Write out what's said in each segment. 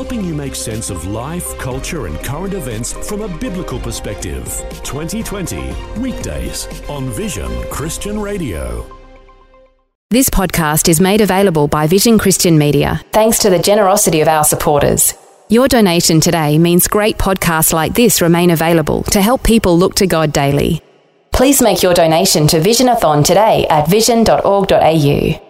helping you make sense of life, culture, and current events from a biblical perspective. 2020, weekdays on Vision Christian Radio. This podcast is made available by Vision Christian Media thanks to the generosity of our supporters. Your donation today means great podcasts like this remain available to help people look to God daily. Please make your donation to Visionathon today at vision.org.au.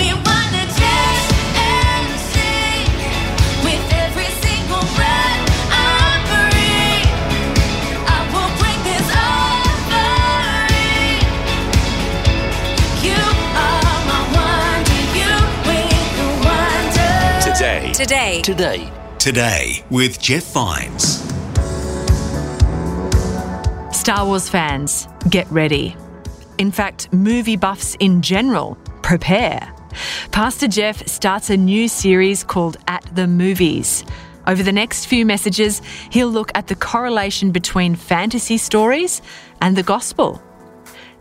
Today. Today. Today. Today with Jeff Vines. Star Wars fans, get ready. In fact, movie buffs in general, prepare. Pastor Jeff starts a new series called At the Movies. Over the next few messages, he'll look at the correlation between fantasy stories and the gospel.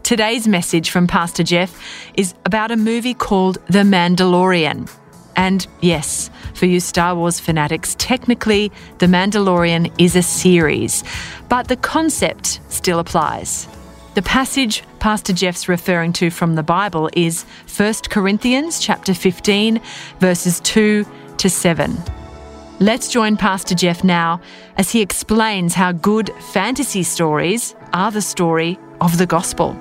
Today's message from Pastor Jeff is about a movie called The Mandalorian. And yes, for you Star Wars fanatics, technically, The Mandalorian is a series, but the concept still applies. The passage Pastor Jeff's referring to from the Bible is 1 Corinthians chapter 15 verses 2 to 7. Let's join Pastor Jeff now as he explains how good fantasy stories are the story of the gospel.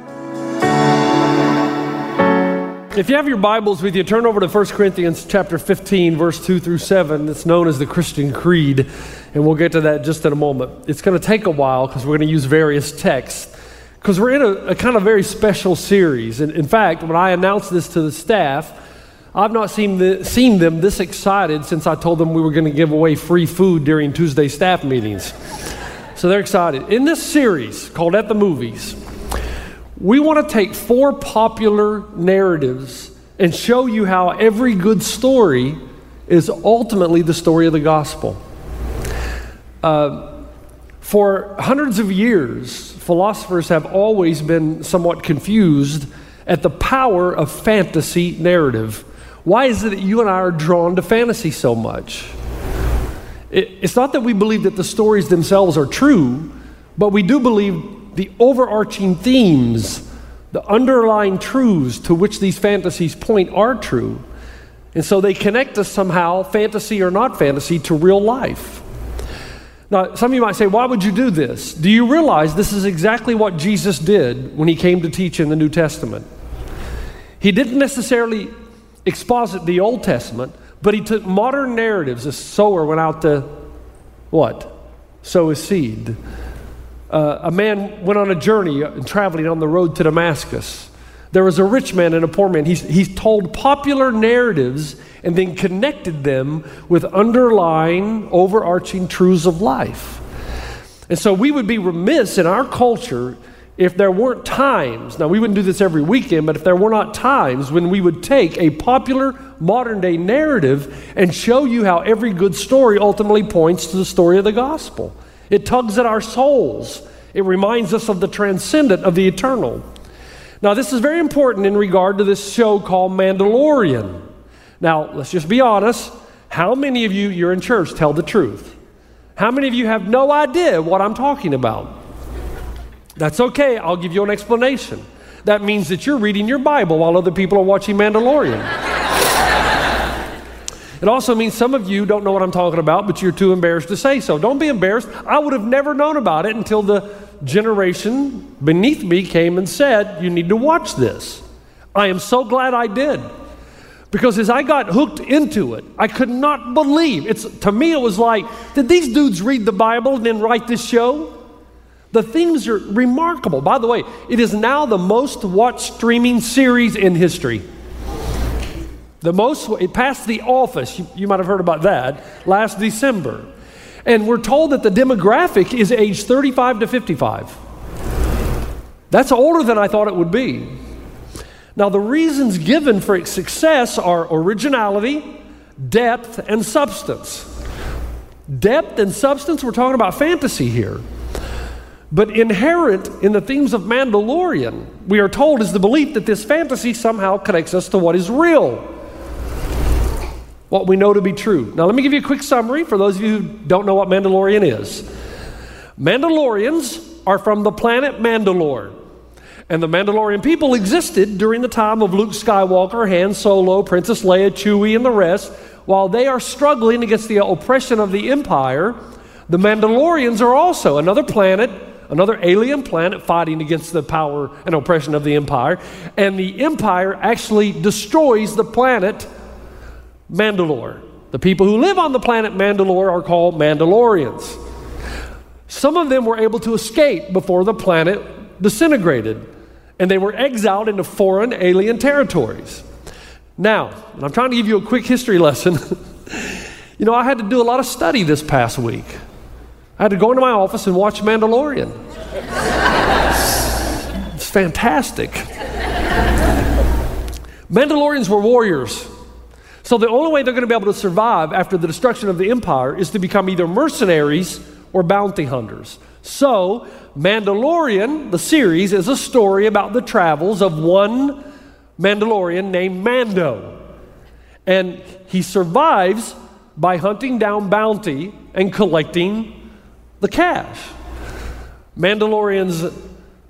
If you have your Bibles with you, turn over to 1 Corinthians chapter 15, verse 2 through 7. It's known as the Christian Creed, and we'll get to that just in a moment. It's going to take a while because we're going to use various texts because we're in a, a kind of very special series. And in fact, when I announced this to the staff, I've not seen, the, seen them this excited since I told them we were going to give away free food during Tuesday staff meetings. So they're excited. In this series called At the Movies, we want to take four popular narratives and show you how every good story is ultimately the story of the gospel. Uh, for hundreds of years, philosophers have always been somewhat confused at the power of fantasy narrative. Why is it that you and I are drawn to fantasy so much? It- it's not that we believe that the stories themselves are true, but we do believe the overarching themes, the underlying truths to which these fantasies point are true. And so they connect us somehow, fantasy or not fantasy, to real life. Now, some of you might say, why would you do this? Do you realize this is exactly what Jesus did when he came to teach in the New Testament? He didn't necessarily exposit the Old Testament, but he took modern narratives. A sower went out to what? Sow his seed. Uh, a man went on a journey uh, traveling on the road to Damascus. There was a rich man and a poor man. He's, he's told popular narratives and then connected them with underlying, overarching truths of life. And so we would be remiss in our culture if there weren't times, now we wouldn't do this every weekend, but if there were not times when we would take a popular modern day narrative and show you how every good story ultimately points to the story of the gospel. It tugs at our souls, it reminds us of the transcendent, of the eternal. Now, this is very important in regard to this show called Mandalorian. Now, let's just be honest. How many of you, you're in church, tell the truth? How many of you have no idea what I'm talking about? That's okay, I'll give you an explanation. That means that you're reading your Bible while other people are watching Mandalorian. It also means some of you don't know what I'm talking about, but you're too embarrassed to say so. Don't be embarrassed. I would have never known about it until the generation beneath me came and said, You need to watch this. I am so glad I did. Because as I got hooked into it, I could not believe. It's to me it was like, did these dudes read the Bible and then write this show? The themes are remarkable. By the way, it is now the most watched streaming series in history. The most, it passed The Office, you, you might have heard about that, last December. And we're told that the demographic is age 35 to 55. That's older than I thought it would be. Now, the reasons given for its success are originality, depth, and substance. Depth and substance, we're talking about fantasy here. But inherent in the themes of Mandalorian, we are told, is the belief that this fantasy somehow connects us to what is real, what we know to be true. Now, let me give you a quick summary for those of you who don't know what Mandalorian is. Mandalorians are from the planet Mandalore. And the Mandalorian people existed during the time of Luke Skywalker, Han Solo, Princess Leia, Chewie, and the rest. While they are struggling against the oppression of the Empire, the Mandalorians are also another planet, another alien planet fighting against the power and oppression of the Empire. And the Empire actually destroys the planet Mandalore. The people who live on the planet Mandalore are called Mandalorians. Some of them were able to escape before the planet disintegrated, and they were exiled into foreign alien territories. Now, I'm trying to give you a quick history lesson. you know, I had to do a lot of study this past week. I had to go into my office and watch Mandalorian. it's fantastic. Mandalorians were warriors. So the only way they're going to be able to survive after the destruction of the empire is to become either mercenaries or bounty hunters. So, Mandalorian, the series, is a story about the travels of one Mandalorian named Mando. And he survives by hunting down bounty and collecting the cash. Mandalorian's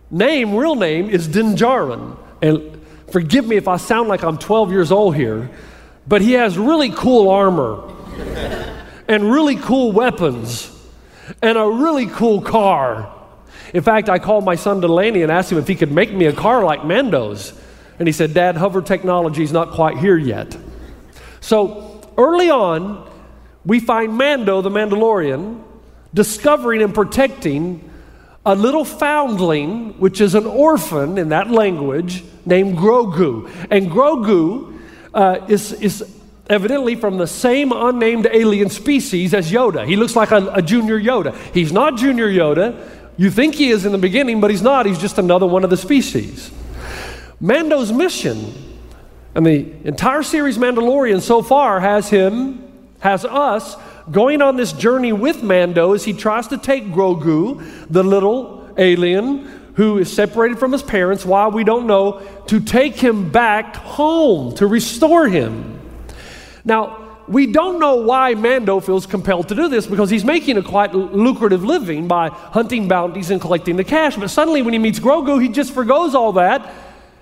name, real name, is Din Djarin. And forgive me if I sound like I'm 12 years old here, but he has really cool armor and really cool weapons and a really cool car. In fact, I called my son Delaney and asked him if he could make me a car like Mando's. And he said, Dad, hover technology is not quite here yet. So early on, we find Mando, the Mandalorian, discovering and protecting a little foundling, which is an orphan in that language, named Grogu. And Grogu uh, is, is evidently from the same unnamed alien species as Yoda. He looks like a, a, junior Yoda. He's not junior Yoda. You think he is in the beginning, but he's not. He's just another one of the species. Mando's mission, and the entire series Mandalorian so far has him, has us going on this journey with Mando as he tries to take Grogu, the little alien who is separated from his parents, why we don't know, to take him back home, to restore him. Now, we don't know why Mando feels compelled to do this because he's making a quite lucrative living by hunting bounties and collecting the cash. But suddenly, when he meets Grogu, he just forgoes all that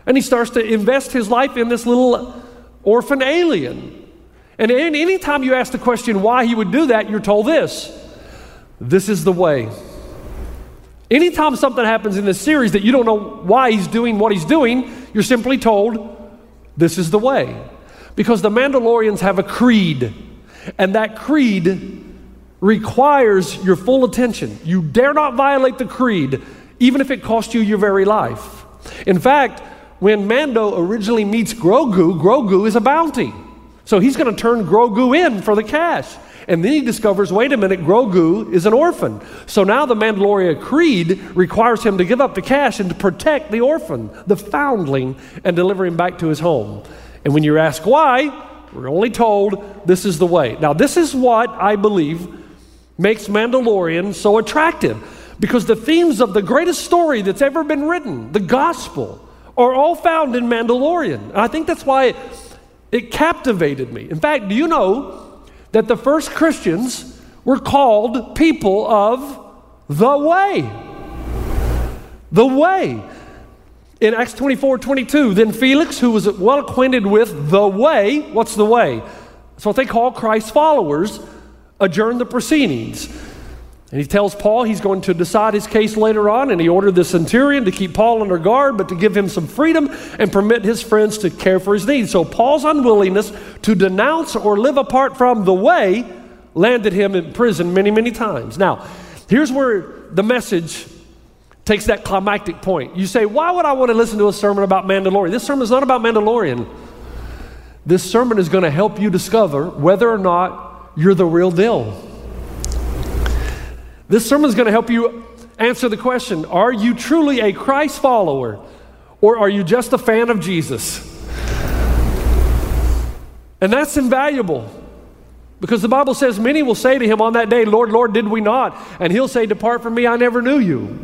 and he starts to invest his life in this little orphan alien. And anytime you ask the question why he would do that, you're told this this is the way. Anytime something happens in this series that you don't know why he's doing what he's doing, you're simply told this is the way. Because the Mandalorians have a creed, and that creed requires your full attention. You dare not violate the creed, even if it costs you your very life. In fact, when Mando originally meets Grogu, Grogu is a bounty. So he's going to turn Grogu in for the cash. And then he discovers wait a minute, Grogu is an orphan. So now the Mandalorian Creed requires him to give up the cash and to protect the orphan, the foundling, and deliver him back to his home. And when you ask why, we're only told this is the way. Now, this is what I believe makes Mandalorian so attractive because the themes of the greatest story that's ever been written, the gospel, are all found in Mandalorian. And I think that's why it, it captivated me. In fact, do you know that the first Christians were called people of the way? The way. In Acts 24 22, then Felix, who was well acquainted with the way, what's the way? That's what they call Christ's followers, adjourned the proceedings. And he tells Paul he's going to decide his case later on, and he ordered the centurion to keep Paul under guard, but to give him some freedom and permit his friends to care for his needs. So Paul's unwillingness to denounce or live apart from the way landed him in prison many, many times. Now, here's where the message takes that climactic point. You say, Why would I want to listen to a sermon about Mandalorian? This sermon is not about Mandalorian. This sermon is going to help you discover whether or not you're the real deal. This sermon is going to help you answer the question Are you truly a Christ follower? Or are you just a fan of Jesus? And that's invaluable. Because the Bible says, Many will say to him on that day, Lord, Lord, did we not? And he'll say, Depart from me, I never knew you.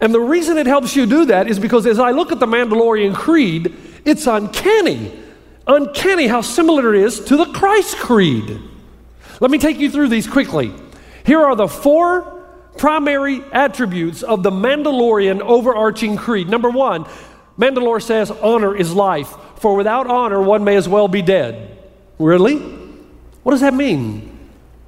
And the reason it helps you do that is because as I look at the Mandalorian Creed, it's uncanny. Uncanny how similar it is to the Christ Creed. Let me take you through these quickly. Here are the four primary attributes of the Mandalorian overarching creed. Number one, Mandalore says, Honor is life, for without honor, one may as well be dead. Really? What does that mean?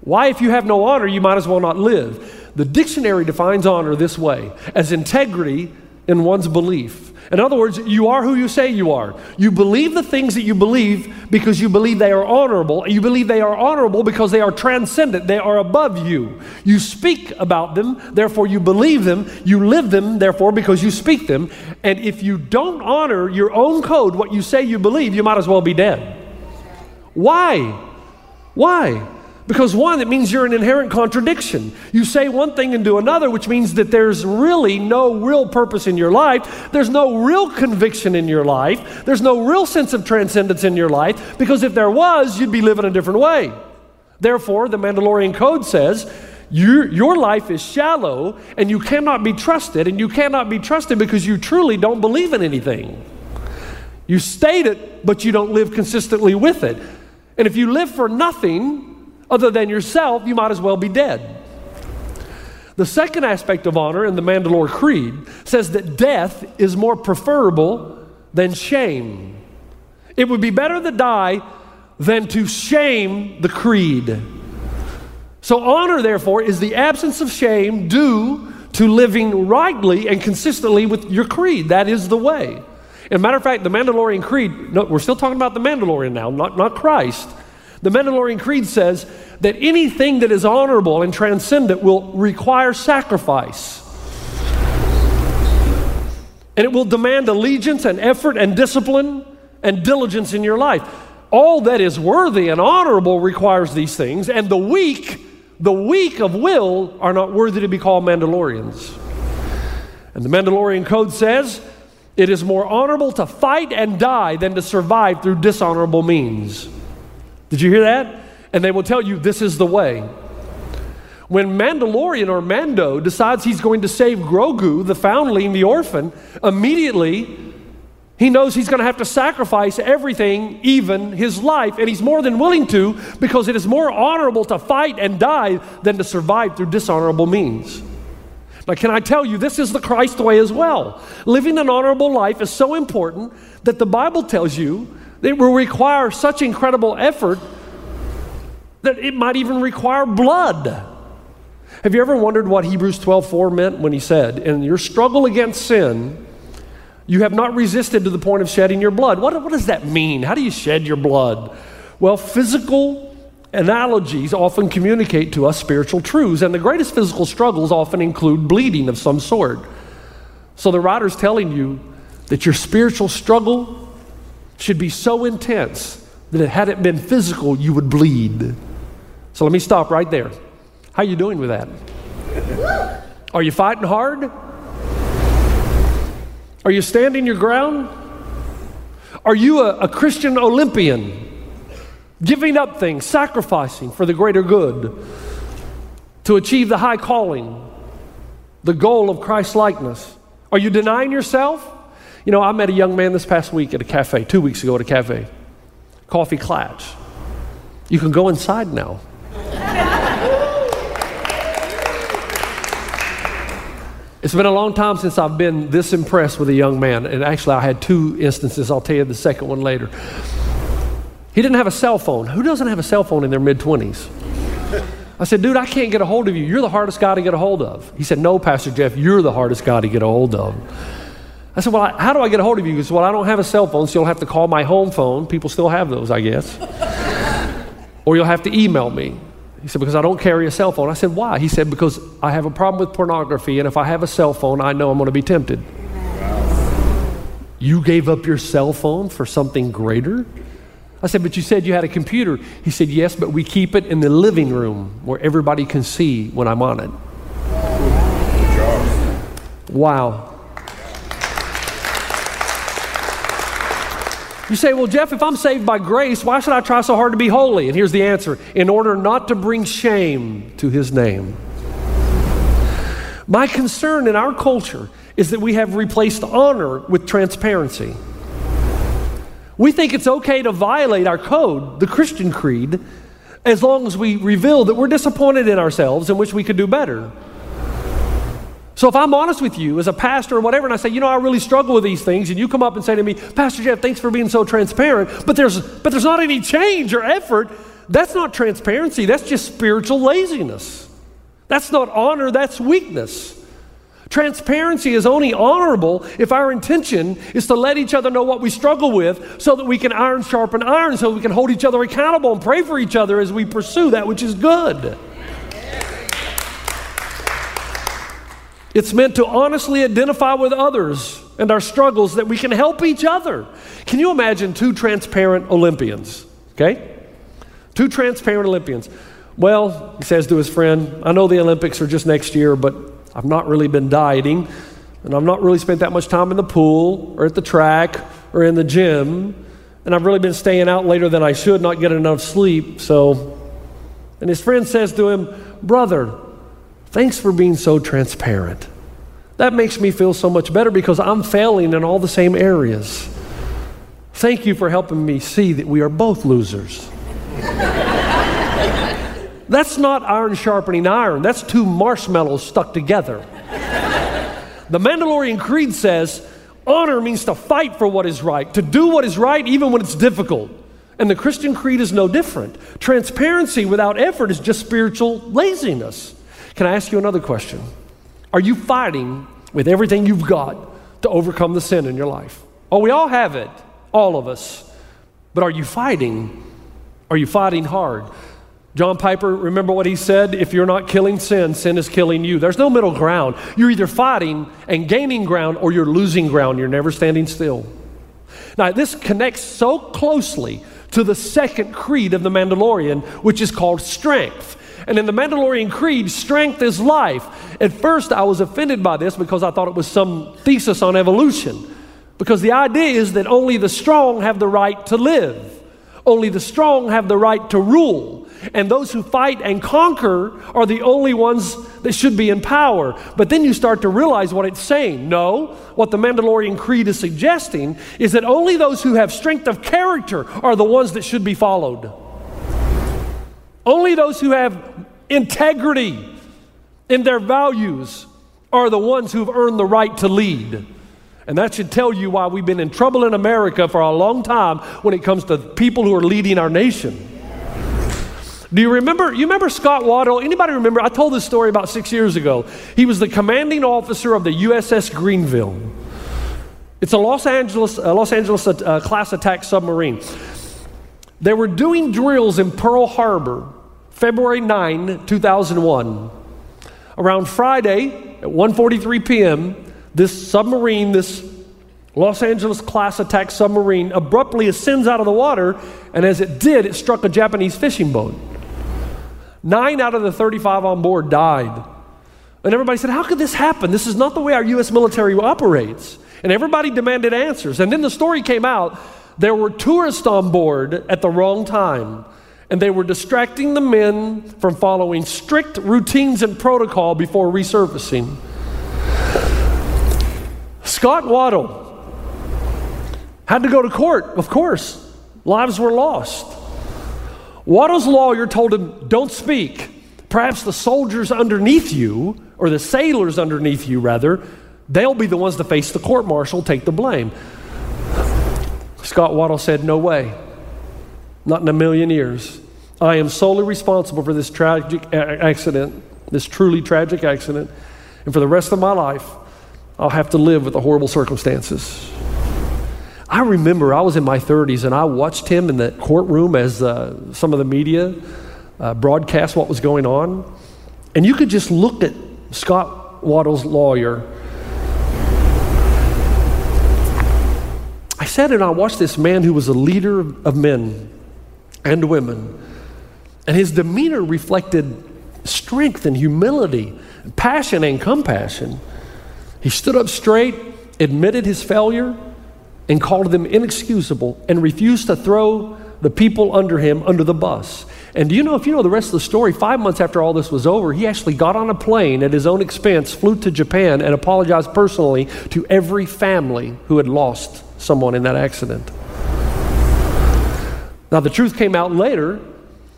Why, if you have no honor, you might as well not live? The dictionary defines honor this way as integrity in one's belief. In other words, you are who you say you are. You believe the things that you believe because you believe they are honorable. You believe they are honorable because they are transcendent, they are above you. You speak about them, therefore you believe them. You live them, therefore, because you speak them. And if you don't honor your own code, what you say you believe, you might as well be dead. Why? Why? Because one, it means you're an inherent contradiction. You say one thing and do another, which means that there's really no real purpose in your life. There's no real conviction in your life. There's no real sense of transcendence in your life, because if there was, you'd be living a different way. Therefore, the Mandalorian Code says, your, your life is shallow and you cannot be trusted, and you cannot be trusted because you truly don't believe in anything. You state it, but you don't live consistently with it. And if you live for nothing, other than yourself, you might as well be dead. The second aspect of honor in the Mandalore Creed says that death is more preferable than shame. It would be better to die than to shame the creed. So, honor, therefore, is the absence of shame due to living rightly and consistently with your creed. That is the way. As a matter of fact, the Mandalorian Creed, no, we're still talking about the Mandalorian now, not, not Christ. The Mandalorian Creed says that anything that is honorable and transcendent will require sacrifice. And it will demand allegiance and effort and discipline and diligence in your life. All that is worthy and honorable requires these things, and the weak, the weak of will, are not worthy to be called Mandalorians. And the Mandalorian Code says it is more honorable to fight and die than to survive through dishonorable means. Did you hear that? And they will tell you this is the way. When Mandalorian or Mando decides he's going to save Grogu, the foundling, the orphan, immediately he knows he's going to have to sacrifice everything, even his life, and he's more than willing to because it is more honorable to fight and die than to survive through dishonorable means. Now, can I tell you, this is the Christ way as well. Living an honorable life is so important that the Bible tells you it will require such incredible effort that it might even require blood. Have you ever wondered what Hebrews 12:4 meant when he said, "In your struggle against sin, you have not resisted to the point of shedding your blood." What, what does that mean? How do you shed your blood? Well, physical analogies often communicate to us spiritual truths, and the greatest physical struggles often include bleeding of some sort. So the writer's telling you that your spiritual struggle should be so intense that had it been physical, you would bleed. So let me stop right there. How are you doing with that? Are you fighting hard? Are you standing your ground? Are you a, a Christian Olympian? Giving up things, sacrificing for the greater good to achieve the high calling, the goal of Christ likeness? Are you denying yourself? You know, I met a young man this past week at a cafe, two weeks ago at a cafe, Coffee Klatch. You can go inside now. It's been a long time since I've been this impressed with a young man. And actually, I had two instances. I'll tell you the second one later. He didn't have a cell phone. Who doesn't have a cell phone in their mid 20s? I said, dude, I can't get a hold of you. You're the hardest guy to get a hold of. He said, no, Pastor Jeff, you're the hardest guy to get a hold of. I said, Well, how do I get a hold of you? He said, Well, I don't have a cell phone, so you'll have to call my home phone. People still have those, I guess. or you'll have to email me. He said, Because I don't carry a cell phone. I said, Why? He said, Because I have a problem with pornography, and if I have a cell phone, I know I'm going to be tempted. You gave up your cell phone for something greater? I said, But you said you had a computer. He said, Yes, but we keep it in the living room where everybody can see when I'm on it. Wow. You say, well, Jeff, if I'm saved by grace, why should I try so hard to be holy? And here's the answer in order not to bring shame to his name. My concern in our culture is that we have replaced honor with transparency. We think it's okay to violate our code, the Christian creed, as long as we reveal that we're disappointed in ourselves and wish we could do better. So if I'm honest with you as a pastor or whatever, and I say, you know, I really struggle with these things, and you come up and say to me, Pastor Jeff, thanks for being so transparent, but there's but there's not any change or effort, that's not transparency, that's just spiritual laziness. That's not honor, that's weakness. Transparency is only honorable if our intention is to let each other know what we struggle with so that we can iron sharpen iron, so we can hold each other accountable and pray for each other as we pursue that which is good. It's meant to honestly identify with others and our struggles that we can help each other. Can you imagine two transparent Olympians? Okay? Two transparent Olympians. Well, he says to his friend, I know the Olympics are just next year, but I've not really been dieting, and I've not really spent that much time in the pool or at the track or in the gym, and I've really been staying out later than I should, not getting enough sleep. So, and his friend says to him, Brother, thanks for being so transparent. That makes me feel so much better because I'm failing in all the same areas. Thank you for helping me see that we are both losers. That's not iron sharpening iron. That's two marshmallows stuck together. the Mandalorian Creed says honor means to fight for what is right, to do what is right even when it's difficult. And the Christian creed is no different. Transparency without effort is just spiritual laziness. Can I ask you another question? Are you fighting with everything you've got to overcome the sin in your life? Oh, we all have it, all of us. But are you fighting? Are you fighting hard? John Piper, remember what he said? If you're not killing sin, sin is killing you. There's no middle ground. You're either fighting and gaining ground or you're losing ground. You're never standing still. Now, this connects so closely to the second creed of the Mandalorian, which is called strength. And in the Mandalorian Creed, strength is life. At first, I was offended by this because I thought it was some thesis on evolution. Because the idea is that only the strong have the right to live, only the strong have the right to rule. And those who fight and conquer are the only ones that should be in power. But then you start to realize what it's saying. No, what the Mandalorian Creed is suggesting is that only those who have strength of character are the ones that should be followed. Only those who have integrity in their values are the ones who've earned the right to lead. And that should tell you why we've been in trouble in America for a long time when it comes to people who are leading our nation. Do you remember? You remember Scott Waddle? Anybody remember? I told this story about six years ago. He was the commanding officer of the USS Greeneville. It's a Los Angeles, Los Angeles uh, class attack submarine. They were doing drills in Pearl Harbor, February 9, 2001. Around Friday at 1:43 p.m., this submarine, this Los Angeles class attack submarine, abruptly ascends out of the water, and as it did, it struck a Japanese fishing boat. Nine out of the 35 on board died. And everybody said, How could this happen? This is not the way our U.S. military operates. And everybody demanded answers. And then the story came out there were tourists on board at the wrong time. And they were distracting the men from following strict routines and protocol before resurfacing. Scott Waddle had to go to court, of course. Lives were lost. Waddle's lawyer told him, Don't speak. Perhaps the soldiers underneath you, or the sailors underneath you, rather, they'll be the ones to face the court martial, take the blame. Scott Waddle said, No way. Not in a million years. I am solely responsible for this tragic accident, this truly tragic accident, and for the rest of my life, I'll have to live with the horrible circumstances. I remember I was in my 30s and I watched him in the courtroom as uh, some of the media uh, broadcast what was going on. And you could just look at Scott Waddle's lawyer. Sat and I watched this man who was a leader of men and women. And his demeanor reflected strength and humility, passion and compassion. He stood up straight, admitted his failure, and called them inexcusable and refused to throw the people under him under the bus. And do you know, if you know the rest of the story, five months after all this was over, he actually got on a plane at his own expense, flew to Japan, and apologized personally to every family who had lost someone in that accident. Now, the truth came out later.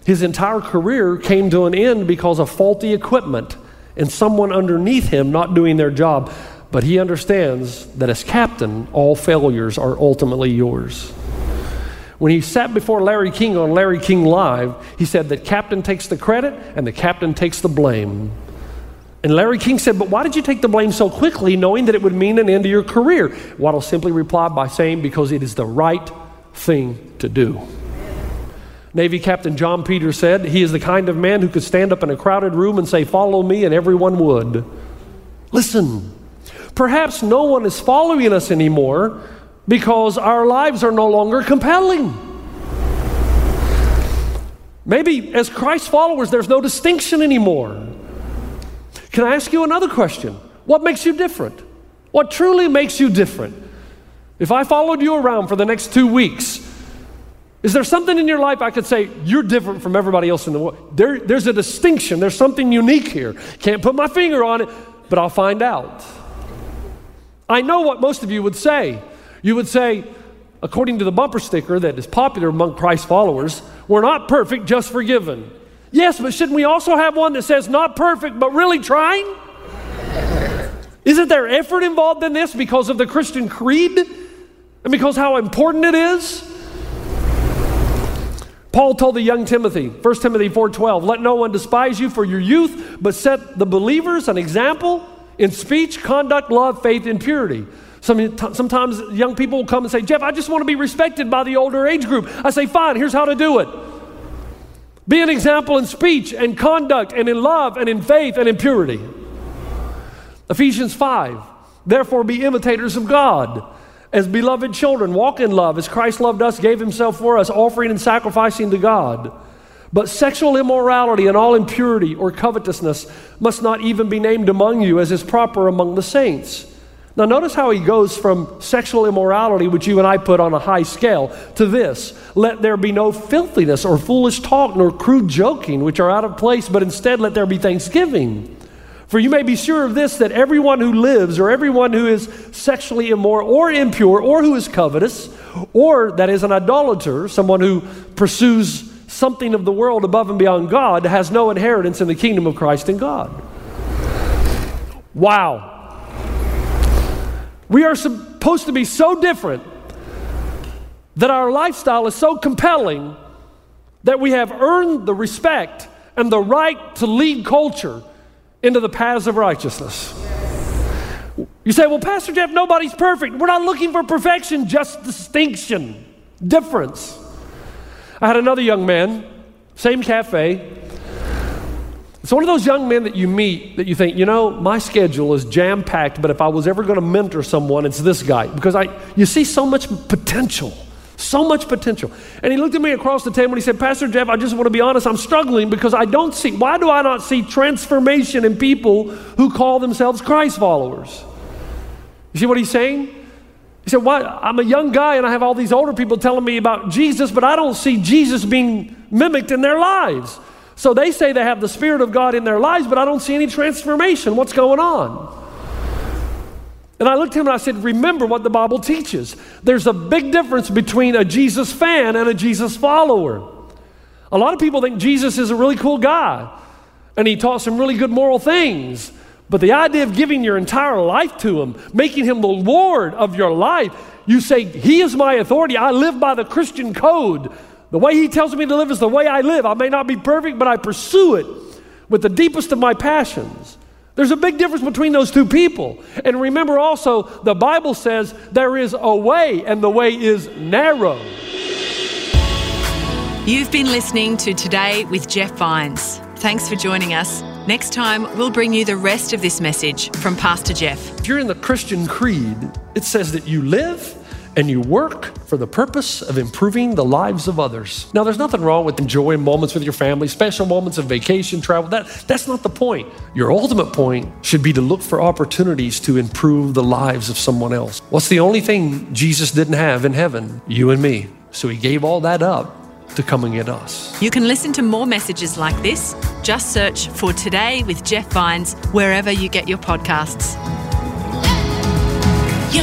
His entire career came to an end because of faulty equipment and someone underneath him not doing their job. But he understands that as captain, all failures are ultimately yours. When he sat before Larry King on Larry King Live, he said that captain takes the credit and the captain takes the blame. And Larry King said, But why did you take the blame so quickly, knowing that it would mean an end to your career? Waddle simply replied by saying, Because it is the right thing to do. Navy Captain John Peters said, He is the kind of man who could stand up in a crowded room and say, Follow me, and everyone would. Listen, perhaps no one is following us anymore because our lives are no longer compelling. Maybe as Christ followers, there's no distinction anymore. Can I ask you another question? What makes you different? What truly makes you different? If I followed you around for the next two weeks, is there something in your life I could say, you're different from everybody else in the world? There, there's a distinction, there's something unique here. Can't put my finger on it, but I'll find out. I know what most of you would say. You would say, according to the bumper sticker that is popular among Christ followers, we're not perfect, just forgiven. Yes, but shouldn't we also have one that says not perfect, but really trying? Isn't there effort involved in this because of the Christian creed and because how important it is? Paul told the young Timothy, 1 Timothy 4:12, "Let no one despise you for your youth, but set the believers an example in speech, conduct, love, faith, and purity." Some, sometimes young people will come and say, Jeff, I just want to be respected by the older age group. I say, fine, here's how to do it. Be an example in speech and conduct and in love and in faith and in purity. Ephesians 5, therefore be imitators of God as beloved children. Walk in love as Christ loved us, gave himself for us, offering and sacrificing to God. But sexual immorality and all impurity or covetousness must not even be named among you as is proper among the saints. Now, notice how he goes from sexual immorality, which you and I put on a high scale, to this let there be no filthiness or foolish talk nor crude joking, which are out of place, but instead let there be thanksgiving. For you may be sure of this that everyone who lives, or everyone who is sexually immoral, or impure, or who is covetous, or that is an idolater, someone who pursues something of the world above and beyond God, has no inheritance in the kingdom of Christ and God. Wow. We are supposed to be so different that our lifestyle is so compelling that we have earned the respect and the right to lead culture into the paths of righteousness. You say, well, Pastor Jeff, nobody's perfect. We're not looking for perfection, just distinction, difference. I had another young man, same cafe. It's one of those young men that you meet that you think, you know, my schedule is jam packed, but if I was ever going to mentor someone, it's this guy because I, you see so much potential, so much potential. And he looked at me across the table and he said, Pastor Jeff, I just want to be honest, I'm struggling because I don't see, why do I not see transformation in people who call themselves Christ followers? You see what he's saying? He said, Why? I'm a young guy and I have all these older people telling me about Jesus, but I don't see Jesus being mimicked in their lives. So they say they have the Spirit of God in their lives, but I don't see any transformation. What's going on? And I looked at him and I said, Remember what the Bible teaches. There's a big difference between a Jesus fan and a Jesus follower. A lot of people think Jesus is a really cool guy and he taught some really good moral things. But the idea of giving your entire life to him, making him the Lord of your life, you say, He is my authority. I live by the Christian code. The way He tells me to live is the way I live. I may not be perfect, but I pursue it with the deepest of my passions. There's a big difference between those two people. And remember also, the Bible says there is a way, and the way is narrow. You've been listening to Today with Jeff Vines. Thanks for joining us. Next time, we'll bring you the rest of this message from Pastor Jeff. If you're in the Christian creed, it says that you live and you work for the purpose of improving the lives of others. Now, there's nothing wrong with enjoying moments with your family, special moments of vacation, travel. That, that's not the point. Your ultimate point should be to look for opportunities to improve the lives of someone else. What's the only thing Jesus didn't have in heaven? You and me. So he gave all that up to come and get us. You can listen to more messages like this. Just search for Today with Jeff Vines wherever you get your podcasts. You